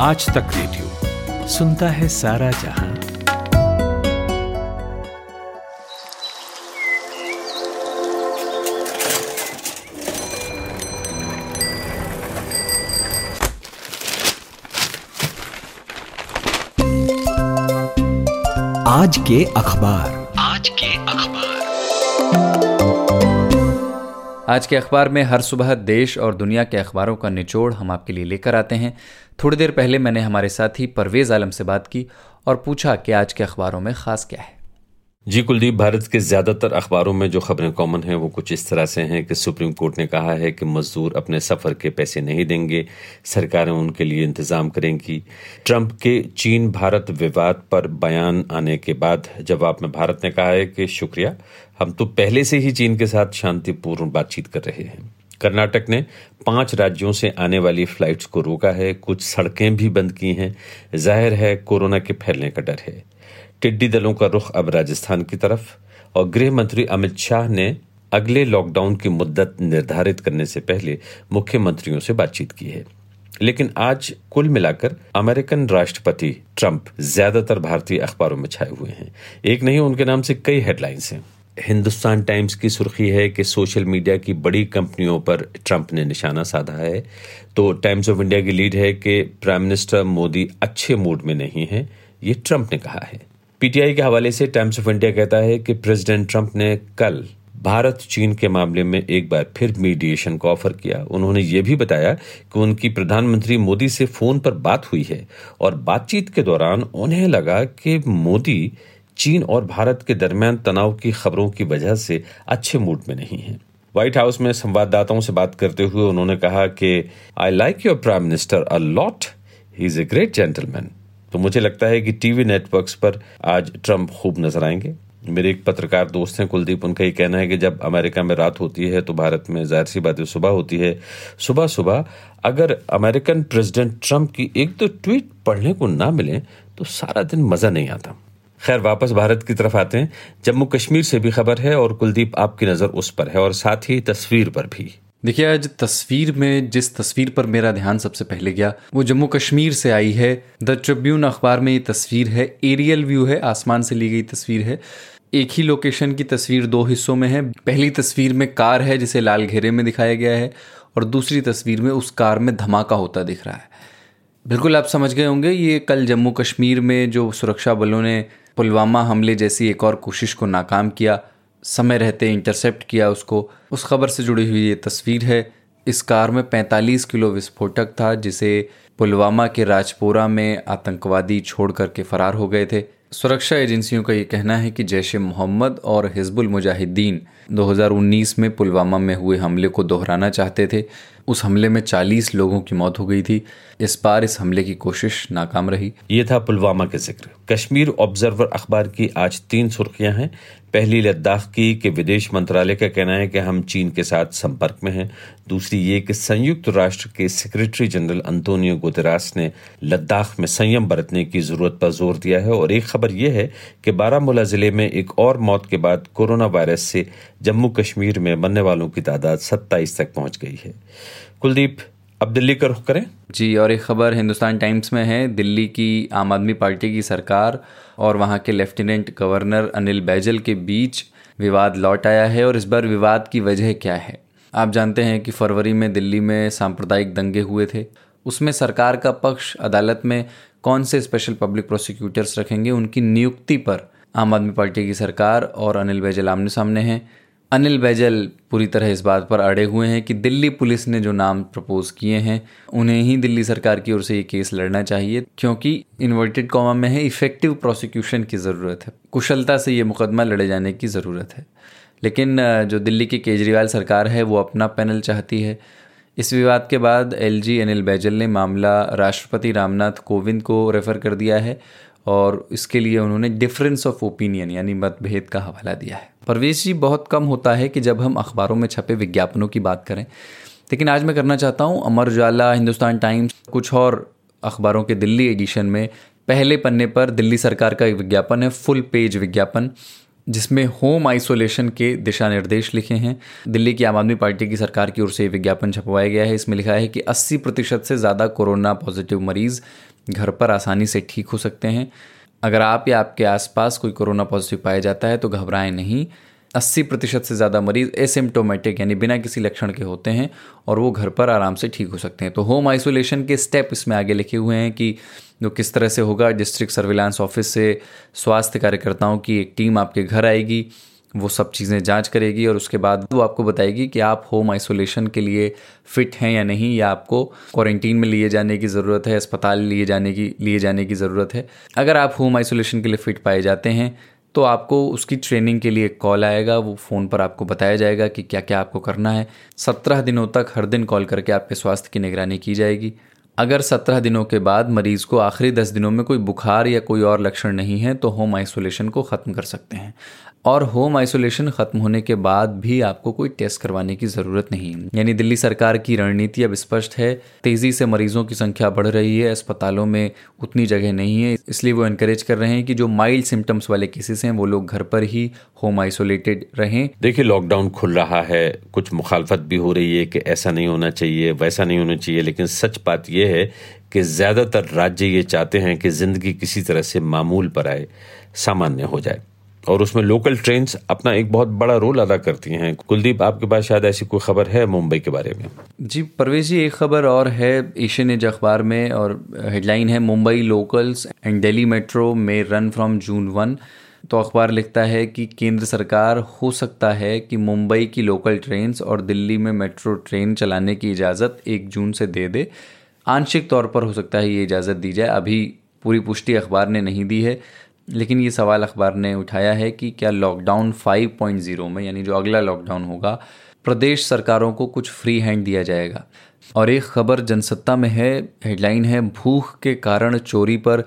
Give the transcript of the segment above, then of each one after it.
आज तक रेडियो सुनता है सारा जहाँ। आज के अखबार। आज के अखबार में हर सुबह देश और दुनिया के अखबारों का निचोड़ हम आपके लिए लेकर आते हैं। थोड़ी देर पहले मैंने हमारे साथी परवेज आलम से बात की और पूछा कि आज के अखबारों में खास क्या है। जी, कुलदीप, भारत के ज़्यादातर अखबारों में जो खबरें कॉमन हैं, वो कुछ इस तरह से हैं कि सुप्रीम कोर्ट ने कहा है कि मजदूर अपने सफ़र के पैसे नहीं देंगे। सरकारें उनके लिए इंतज़ाम करेंगी। ट्रंप के चीन भारत विवाद पर बयान आने के बाद जवाब में भारत ने कहा है कि शुक्रिया, हम तो पहले से ही चीन के साथ शांतिपूर्ण बातचीत कर रहे हैं। कर्नाटक ने पाँच राज्यों से आने वाली फ्लाइट्स को रोका है। कुछ सड़कें भी बंद की हैं। ज़ाहिर है, कोरोना के फैलने का डर है। टिड्डी दलों का रुख अब राजस्थान की तरफ़ और गृह मंत्री अमित शाह ने अगले लॉकडाउन की मुद्दत निर्धारित करने से पहले मुख्यमंत्रियों से बातचीत की है। लेकिन आज कुल मिलाकर अमेरिकन राष्ट्रपति ट्रंप ज़्यादातर भारतीय अखबारों में छाए हुए हैं। एक नहीं, उनके नाम से कई हेडलाइंस हैं। हिंदुस्तान टाइम्स की सुर्खी है कि सोशल मीडिया की बड़ी कंपनियों पर ट्रंप ने निशाना साधा है। तो टाइम्स ऑफ़ इंडिया की लीड है कि प्राइम मिनिस्टर मोदी अच्छे मूड में नहीं है, ये ट्रंप ने कहा है। पीटीआई के हवाले से टाइम्स ऑफ़ इंडिया कहता है कि प्रेसिडेंट ट्रंप ने कल भारत चीन के मामले में एक बार फिर मीडिएशन को ऑफ़र किया। उन्होंने ये भी बताया कि उनकी प्रधानमंत्री मोदी से फ़ोन पर बात हुई है और बातचीत के दौरान उन्हें लगा कि मोदी चीन और भारत के दरमियान तनाव की खबरों की वजह से अच्छे मूड में नहीं है। व्हाइट हाउस में संवाददाताओं से बात करते हुए उन्होंने कहा कि I like your prime minister a lot he is a great gentleman तो मुझे लगता है कि टीवी नेटवर्क्स पर आज ट्रंप खूब नज़र आएँगे। मेरे एक पत्रकार दोस्त हैं, कुलदीप, उनका ये कहना है कि जब अमेरिका में रात होती है तो भारत में ज़ाहिर सी बात सुबह होती है। सुबह सुबह अगर अमेरिकन प्रेसिडेंट ट्रंप की एक दो तो ट्वीट पढ़ने को ना मिले तो सारा दिन मज़ा नहीं आता। खैर, वापस भारत की तरफ़ आते हैं। जम्मू कश्मीर से भी खबर है और कुलदीप आपकी नज़र उस पर है और साथ ही तस्वीर पर भी। देखिए, आज तस्वीर में, जिस तस्वीर पर मेरा ध्यान सबसे पहले गया, वो जम्मू कश्मीर से आई है। द ट्रिब्यून अखबार में ये तस्वीर है। एरियल व्यू है, आसमान से ली गई तस्वीर है। एक ही लोकेशन की तस्वीर दो हिस्सों में है। पहली तस्वीर में कार है, जिसे लाल घेरे में दिखाया गया है, और दूसरी तस्वीर में उस कार में धमाका होता दिख रहा है। बिल्कुल आप समझ गए होंगे, ये कल जम्मू कश्मीर में जो सुरक्षा बलों ने पुलवामा हमले जैसी एक और कोशिश को नाकाम किया समय रहते इंटरसेप्ट किया उसको। उस खबर से जुड़ी हुई ये तस्वीर है। इस कार में 45 किलो विस्फोटक था, जिसे पुलवामा के राजपोरा में आतंकवादी छोड़ करके फरार हो गए थे। सुरक्षा एजेंसियों का ये कहना है कि जैश ए मोहम्मद और हिजबुल मुजाहिदीन 2019 में पुलवामा में हुए हमले को दोहराना चाहते थे। उस हमले में 40 लोगों की मौत हो गई थी। इस बार इस हमले की कोशिश नाकाम रही। ये था पुलवामा के ज़िक्र। कश्मीर ऑब्जर्वर अखबार की आज तीन सुर्खियाँ हैं। पहली लद्दाख की कि विदेश मंत्रालय का कहना है कि हम चीन के साथ संपर्क में हैं। दूसरी ये कि संयुक्त राष्ट्र के सेक्रेटरी जनरल अंतोनियो गुतरास ने लद्दाख में संयम बरतने की ज़रूरत पर ज़ोर दिया है और एक खबर यह है कि बारामूला ज़िले में एक और मौत के बाद कोरोना वायरस से जम्मू कश्मीर में मरने वालों की तादाद सत्ताईस तक पहुँच गई है। कुलदीप अब दिल्ली का रुख करें। जी, और एक खबर हिंदुस्तान टाइम्स में है। दिल्ली की आम आदमी पार्टी की सरकार और वहाँ के लेफ्टिनेंट गवर्नर अनिल बैजल के बीच विवाद लौट आया है और इस बार विवाद की वजह क्या है? आप जानते हैं कि फरवरी में दिल्ली में सांप्रदायिक दंगे हुए थे। उसमें सरकार का पक्ष, अदालत में कौन से स्पेशल पब्लिक प्रोसिक्यूटर्स रखेंगे, उनकी नियुक्ति पर आम आदमी पार्टी की सरकार और अनिल बैजल आमने सामने हैं। अनिल बैजल पूरी तरह इस बात पर अड़े हुए हैं कि दिल्ली पुलिस ने जो नाम प्रपोज किए हैं, उन्हें ही दिल्ली सरकार की ओर से ये केस लड़ना चाहिए, क्योंकि इन्वर्टेड कॉमा में है, इफ़ेक्टिव प्रोसिक्यूशन की ज़रूरत है। कुशलता से ये मुकदमा लड़े जाने की ज़रूरत है। लेकिन जो दिल्ली की केजरीवाल सरकार है, वो अपना पैनल चाहती है। इस विवाद के बाद एलजी अनिल बैजल ने मामला राष्ट्रपति रामनाथ कोविंद को रेफ़र कर दिया है। और इसके लिए उन्होंने डिफरेंस ऑफ़ ओपिनियन यानी मतभेद का हवाला दिया है। परवेश जी बहुत कम होता है कि जब हम अखबारों में छपे विज्ञापनों की बात करें। लेकिन आज मैं करना चाहता हूँ अमर उजाला, हिंदुस्तान टाइम्स, कुछ और अखबारों के दिल्ली एडिशन में। पहले पन्ने पर दिल्ली सरकार का एक विज्ञापन है फुल पेज विज्ञापन, जिसमें होम आइसोलेशन के दिशा निर्देश लिखे हैं। दिल्ली की आम आदमी पार्टी की सरकार की ओर से ये विज्ञापन छपवाया गया है। इसमें लिखा है कि 80 प्रतिशत से ज़्यादा कोरोना पॉजिटिव मरीज़ घर पर आसानी से ठीक हो सकते हैं। अगर आप या आपके आसपास कोई कोरोना पॉजिटिव पाया जाता है तो घबराएँ नहीं। अस्सी प्रतिशत से ज़्यादा मरीज़ एसिम्टोमेटिक यानी बिना किसी लक्षण के होते हैं, और वो घर पर आराम से ठीक हो सकते हैं। तो होम आइसोलेशन के स्टेप इसमें आगे लिखे हुए हैं कि जो किस तरह से होगा। डिस्ट्रिक्ट सर्विलांस ऑफ़िस से स्वास्थ्य कार्यकर्ताओं की एक टीम आपके घर आएगी। वो सब चीज़ें जाँच करेगी और उसके बाद वो आपको बताएगी कि आप होम आइसोलेशन के लिए फिट हैं या नहीं, या आपको क्वारंटीन में लिए जाने की ज़रूरत है, अस्पताल लिए जाने की, लिए जाने की ज़रूरत है। अगर आप होम आइसोलेशन के लिए फ़िट पाए जाते हैं तो आपको उसकी ट्रेनिंग के लिए कॉल आएगा। वो फ़ोन पर आपको बताया जाएगा कि क्या क्या आपको करना है। सत्रह दिनों तक हर दिन कॉल करके आपके स्वास्थ्य की निगरानी की जाएगी। अगर सत्रह दिनों के बाद मरीज़ को आखिरी दस दिनों में कोई बुखार या कोई और लक्षण नहीं है तो होम आइसोलेशन को ख़त्म कर सकते हैं। और होम आइसोलेशन खत्म होने के बाद भी आपको कोई टेस्ट करवाने की ज़रूरत नहीं। यानी दिल्ली सरकार की रणनीति अब स्पष्ट है, तेज़ी से मरीजों की संख्या बढ़ रही है, अस्पतालों में उतनी जगह नहीं है। इसलिए वो इनकरेज कर रहे हैं कि जो माइल्ड सिम्टम्स वाले केसेस हैं, वो लोग घर पर ही होम आइसोलेटेड रहें। देखिए लॉकडाउन खुल रहा है, कुछ मुखालफत भी हो रही है कि ऐसा नहीं होना चाहिए, वैसा नहीं होना चाहिए, लेकिन सच बात यह है कि ज़्यादातर राज्य ये चाहते हैं कि ज़िंदगी किसी तरह से मामूल पर आए, सामान्य हो जाए। और उसमें लोकल ट्रेन अपना एक बहुत बड़ा रोल अदा करती हैं। कुलदीप, आपके पास शायद ऐसी कोई खबर है मुंबई के बारे में? जी, परवेज जी, एक खबर और है एशियन एज अखबार में और हेडलाइन है, Mumbai locals and Delhi metro में रन फ्रॉम जून वन तो अखबार लिखता है कि केंद्र सरकार, हो सकता है कि मुंबई की लोकल ट्रेन और दिल्ली में मेट्रो ट्रेन चलाने की इजाज़त एक जून से दे दे। आंशिक तौर पर हो सकता है ये इजाज़त दी जाए। अभी पूरी पुष्टि अखबार ने नहीं दी है। लेकिन ये सवाल अखबार ने उठाया है कि क्या लॉकडाउन 5.0 में, यानी जो अगला लॉकडाउन होगा, प्रदेश सरकारों को कुछ फ्री हैंड दिया जाएगा? और एक खबर जनसत्ता में है हेडलाइन है, भूख के कारण चोरी पर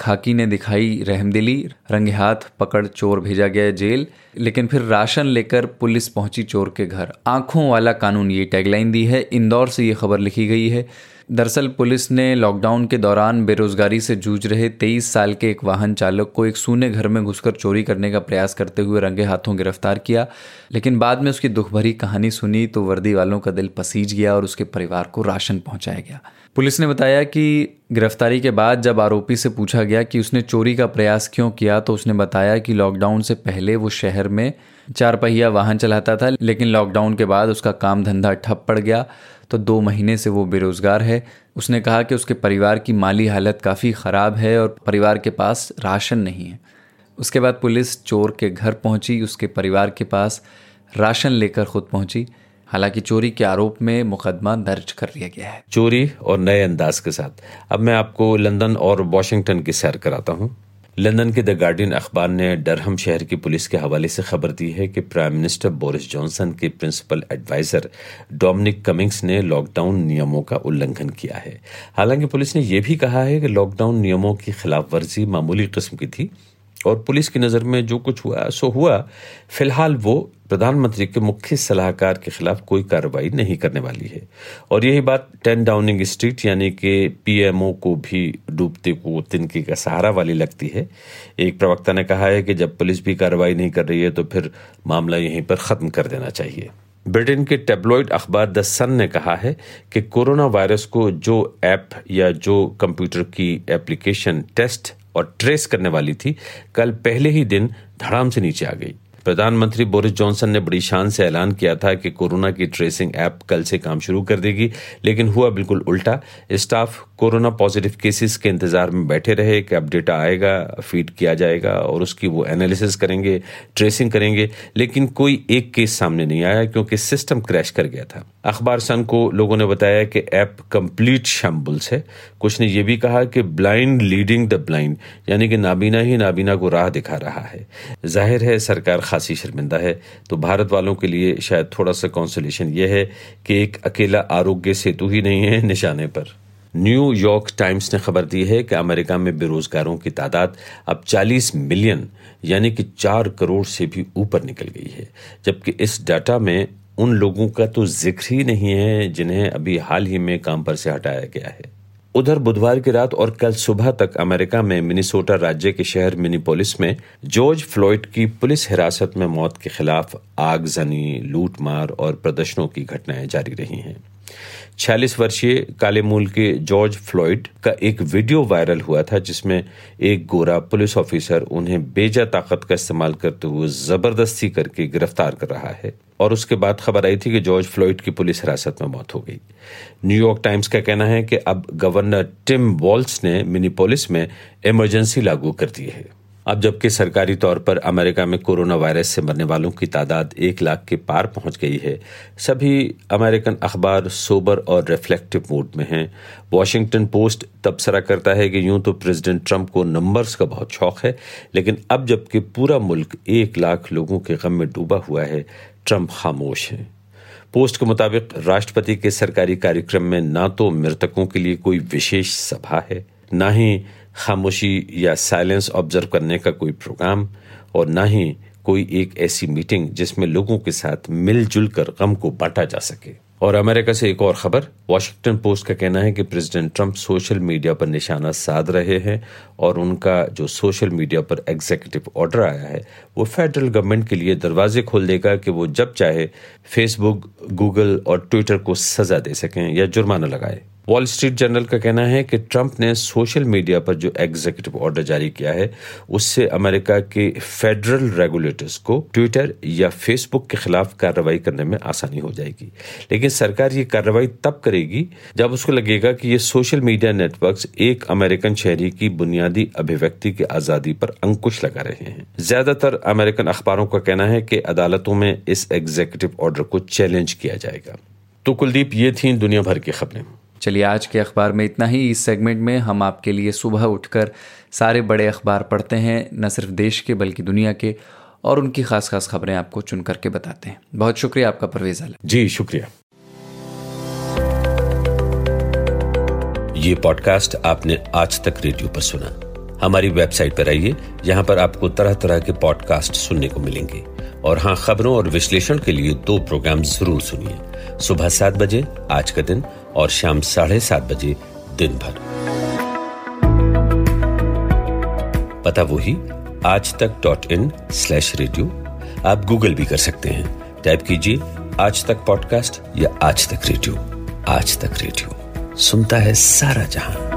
खाकी ने दिखाई रहमदिली रंगे हाथ पकड़ चोर भेजा गया जेल, लेकिन फिर राशन लेकर पुलिस पहुँची चोर के घर। आँखों वाला कानून, ये टैगलाइन दी है। इंदौर से ये खबर लिखी गई है। दरअसल पुलिस ने लॉकडाउन के दौरान बेरोजगारी से जूझ रहे तेईस साल के एक वाहन चालक को एक सूने घर में घुसकर चोरी करने का प्रयास करते हुए रंगे हाथों गिरफ़्तार किया, लेकिन बाद में उसकी दुख भरी कहानी सुनी तो वर्दी वालों का दिल पसीज गया और उसके परिवार को राशन पहुँचाया गया। पुलिस ने बताया कि गिरफ्तारी के बाद जब आरोपी से पूछा गया कि उसने चोरी का प्रयास क्यों किया तो उसने बताया कि लॉकडाउन से पहले वो शहर में चार पहिया वाहन चलाता था, लेकिन लॉकडाउन के बाद उसका काम धंधा ठप पड़ गया। तो दो महीने से वो बेरोज़गार है। उसने कहा कि उसके परिवार की माली हालत काफ़ी ख़राब है और परिवार के पास राशन नहीं है। उसके बाद पुलिस चोर के घर पहुँची, उसके परिवार के पास राशन लेकर खुद पहुँची। हालाँकि चोरी के आरोप में मुकदमा दर्ज कर लिया गया है। चोरी और नए अंदाज के साथ। अब मैं आपको लंदन और वॉशिंगटन की सैर कराता हूँ। लंदन के द गार्डियन अखबार ने डरहम शहर की पुलिस के हवाले से खबर दी है कि प्राइम मिनिस्टर बोरिस जॉनसन के प्रिंसिपल एडवाइजर डोमिनिक कमिंग्स ने लॉकडाउन नियमों का उल्लंघन किया है। हालाँकि पुलिस ने यह भी कहा है कि लॉकडाउन नियमों की खिलाफवर्जी मामूली किस्म की थी और पुलिस की नज़र में जो कुछ हुआ, सो हुआ, फ़िलहाल वो प्रधानमंत्री के मुख्य सलाहकार के खिलाफ कोई कार्रवाई नहीं करने वाली है। और यही बात टेन डाउनिंग स्ट्रीट, यानी कि पीएमओ को भी डूबते को तिनके का सहारा वाली लगती है। एक प्रवक्ता ने कहा है कि जब पुलिस भी कार्रवाई नहीं कर रही है तो फिर मामला यहीं पर ख़त्म कर देना चाहिए। ब्रिटेन के टेबलॉइड अखबार द सन ने कहा है कि कोरोना वायरस को जो ऐप या जो कंप्यूटर की एप्लीकेशन टेस्ट और ट्रेस करने वाली थी, कल पहले ही दिन धड़ाम से नीचे आ गई। प्रधानमंत्री बोरिस जॉनसन ने बड़ी शान से ऐलान किया था कि कोरोना की ट्रेसिंग ऐप कल से काम शुरू कर देगी, लेकिन हुआ बिल्कुल उल्टा। स्टाफ कोरोना पॉजिटिव केसेस के इंतज़ार में बैठे रहे कि अब डेटा आएगा फ़ीड किया जाएगा और उसकी वो एनालिसिस करेंगे ट्रेसिंग करेंगे, लेकिन कोई एक केस सामने नहीं आया क्योंकि सिस्टम क्रैश कर गया था। अखबार सन को लोगों ने बताया कि ऐप कंप्लीट शम्बुल्स है। कुछ ने यह भी कहा कि ब्लाइंड लीडिंग द ब्लाइंड यानी कि नाबीना ही नाबीना को राह दिखा रहा है। ज़ाहिर है सरकार खासी शर्मिंदा है। तो भारत वालों के लिए शायद थोड़ा सा कॉन्सोलेशन यह है कि एक अकेला आरोग्य सेतु ही नहीं है निशाने पर। न्यूयॉर्क टाइम्स ने खबर दी है कि अमेरिका में बेरोजगारों की तादाद अब 40 मिलियन, यानी कि चार करोड़ से भी ऊपर निकल गई है। जबकि इस डाटा में उन लोगों का तो ज़िक्र ही नहीं है जिन्हें अभी हाल ही में काम पर से हटाया गया है। उधर बुधवार की रात और कल सुबह तक अमेरिका में मिनीसोटा राज्य के शहर मिनीपोलिस में जॉर्ज फ्लॉइड की पुलिस हिरासत में मौत के खिलाफ आगजनी, लूटमार और प्रदर्शनों की घटनाएँ जारी रही हैं। छियालीस वर्षीय काले मूल के जॉर्ज फ्लॉइड का एक वीडियो वायरल हुआ था, जिसमें एक गोरा पुलिस ऑफिसर उन्हें बेजा ताकत का इस्तेमाल करते हुए ज़बरदस्ती करके गिरफ़्तार कर रहा है। और उसके बाद खबर आई थी कि जॉर्ज फ्लॉइड की पुलिस हिरासत में मौत हो गई। न्यूयॉर्क टाइम्स का कहना है कि अब गवर्नर टिम वॉल्स ने मिनीपोलिस में इमरजेंसी लागू कर दी है। अब जबकि सरकारी तौर पर अमेरिका में कोरोना वायरस से मरने वालों की तादाद एक लाख के पार पहुँच गई है। सभी अमेरिकन अखबार सोबर और रिफ्लेक्टिव मूड में हैं। वॉशिंगटन पोस्ट तबसरा करता है कि यूँ तो प्रेसिडेंट ट्रंप को नंबर्स का बहुत शौक है, लेकिन अब जबकि पूरा मुल्क एक लाख लोगों के गम में डूबा हुआ है, ट्रंप खामोश है। पोस्ट के मुताबिक राष्ट्रपति के सरकारी कार्यक्रम में ना तो मृतकों के लिए कोई विशेष सभा है, ना ही खामोशी या साइलेंस ऑब्ज़र्व करने का कोई प्रोग्राम और ना ही कोई एक ऐसी मीटिंग जिसमें लोगों के साथ मिलजुल कर गम को बांटा जा सके। और अमेरिका से एक और खबर वॉशिंगटन पोस्ट का कहना है कि प्रेसिडेंट ट्रंप सोशल मीडिया पर निशाना साध रहे हैं और उनका जो सोशल मीडिया पर एग्जीक्यूटिव ऑर्डर आया है, वो फेडरल गवर्नमेंट के लिए दरवाजे खोल देगा कि वो जब चाहे फेसबुक, गूगल और ट्विटर को सजा दे सकें या जुर्माना लगाए। वॉल स्ट्रीट जर्नल का कहना है कि ट्रंप ने सोशल मीडिया पर जो एग्जीक्यूटिव ऑर्डर जारी किया है, उससे अमेरिका के फेडरल रेगुलेटर्स को ट्विटर या फेसबुक के खिलाफ कार्रवाई करने में आसानी हो जाएगी। लेकिन सरकार ये कार्रवाई तब करेगी जब उसको लगेगा कि ये सोशल मीडिया नेटवर्क्स एक अमेरिकन शहरी की बुनियादी अभिव्यक्ति की आज़ादी पर अंकुश लगा रहे हैं। ज़्यादातर अमेरिकन अखबारों का कहना है कि अदालतों में इस एग्जीक्यूटिव ऑर्डर को चैलेंज किया जाएगा। तो कुलदीप, ये थी दुनिया भर की खबरें। चलिए, आज के अखबार में इतना ही। इस सेगमेंट में हम आपके लिए सुबह उठकर सारे बड़े अखबार पढ़ते हैं, न सिर्फ़ देश के, बल्कि दुनिया के, और उनकी खास खास खबरें आपको चुन करके बताते हैं। बहुत शुक्रिया आपका परवेज आलम। जी, शुक्रिया। ये पॉडकास्ट आपने आज तक रेडियो पर सुना। हमारी वेबसाइट पर आइए, यहाँ पर आपको तरह तरह के पॉडकास्ट सुनने को मिलेंगे। और हाँ खबरों और विश्लेषण के लिए दो प्रोग्राम ज़रूर सुनिए। सुबह सात बजे, आज का दिन, और शाम साढ़े सात बजे, दिन भर। पता वही Aaj Tak dot in slash radio आप गूगल भी कर सकते हैं। टाइप कीजिए, आज तक पॉडकास्ट या आज तक रेडियो आज तक रेडियो सुनता है सारा जहाँ।